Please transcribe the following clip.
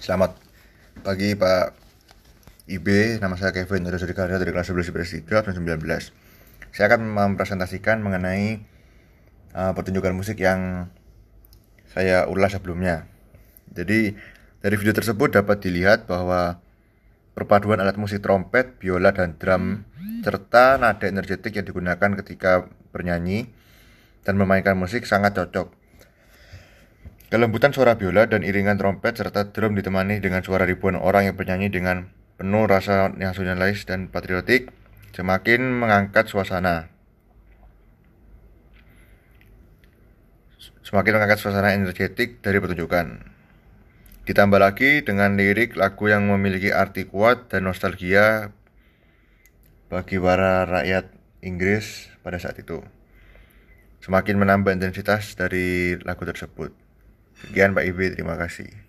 Selamat pagi Pak IB, nama saya Kevin dari Sudikarya dari kelas 11 IPS 3 tahun 19 Saya akan mempresentasikan mengenai uh, pertunjukan musik yang saya ulas sebelumnya. Jadi dari video tersebut dapat dilihat bahwa perpaduan alat musik trompet, biola, dan drum serta nada energetik yang digunakan ketika bernyanyi dan memainkan musik sangat cocok Kelembutan suara biola dan iringan trompet serta drum ditemani dengan suara ribuan orang yang bernyanyi dengan penuh rasa nasionalis dan patriotik semakin mengangkat suasana. Semakin mengangkat suasana energetik dari pertunjukan. Ditambah lagi dengan lirik lagu yang memiliki arti kuat dan nostalgia bagi para rakyat Inggris pada saat itu. Semakin menambah intensitas dari lagu tersebut. Sekian Pak Ibe, terima kasih.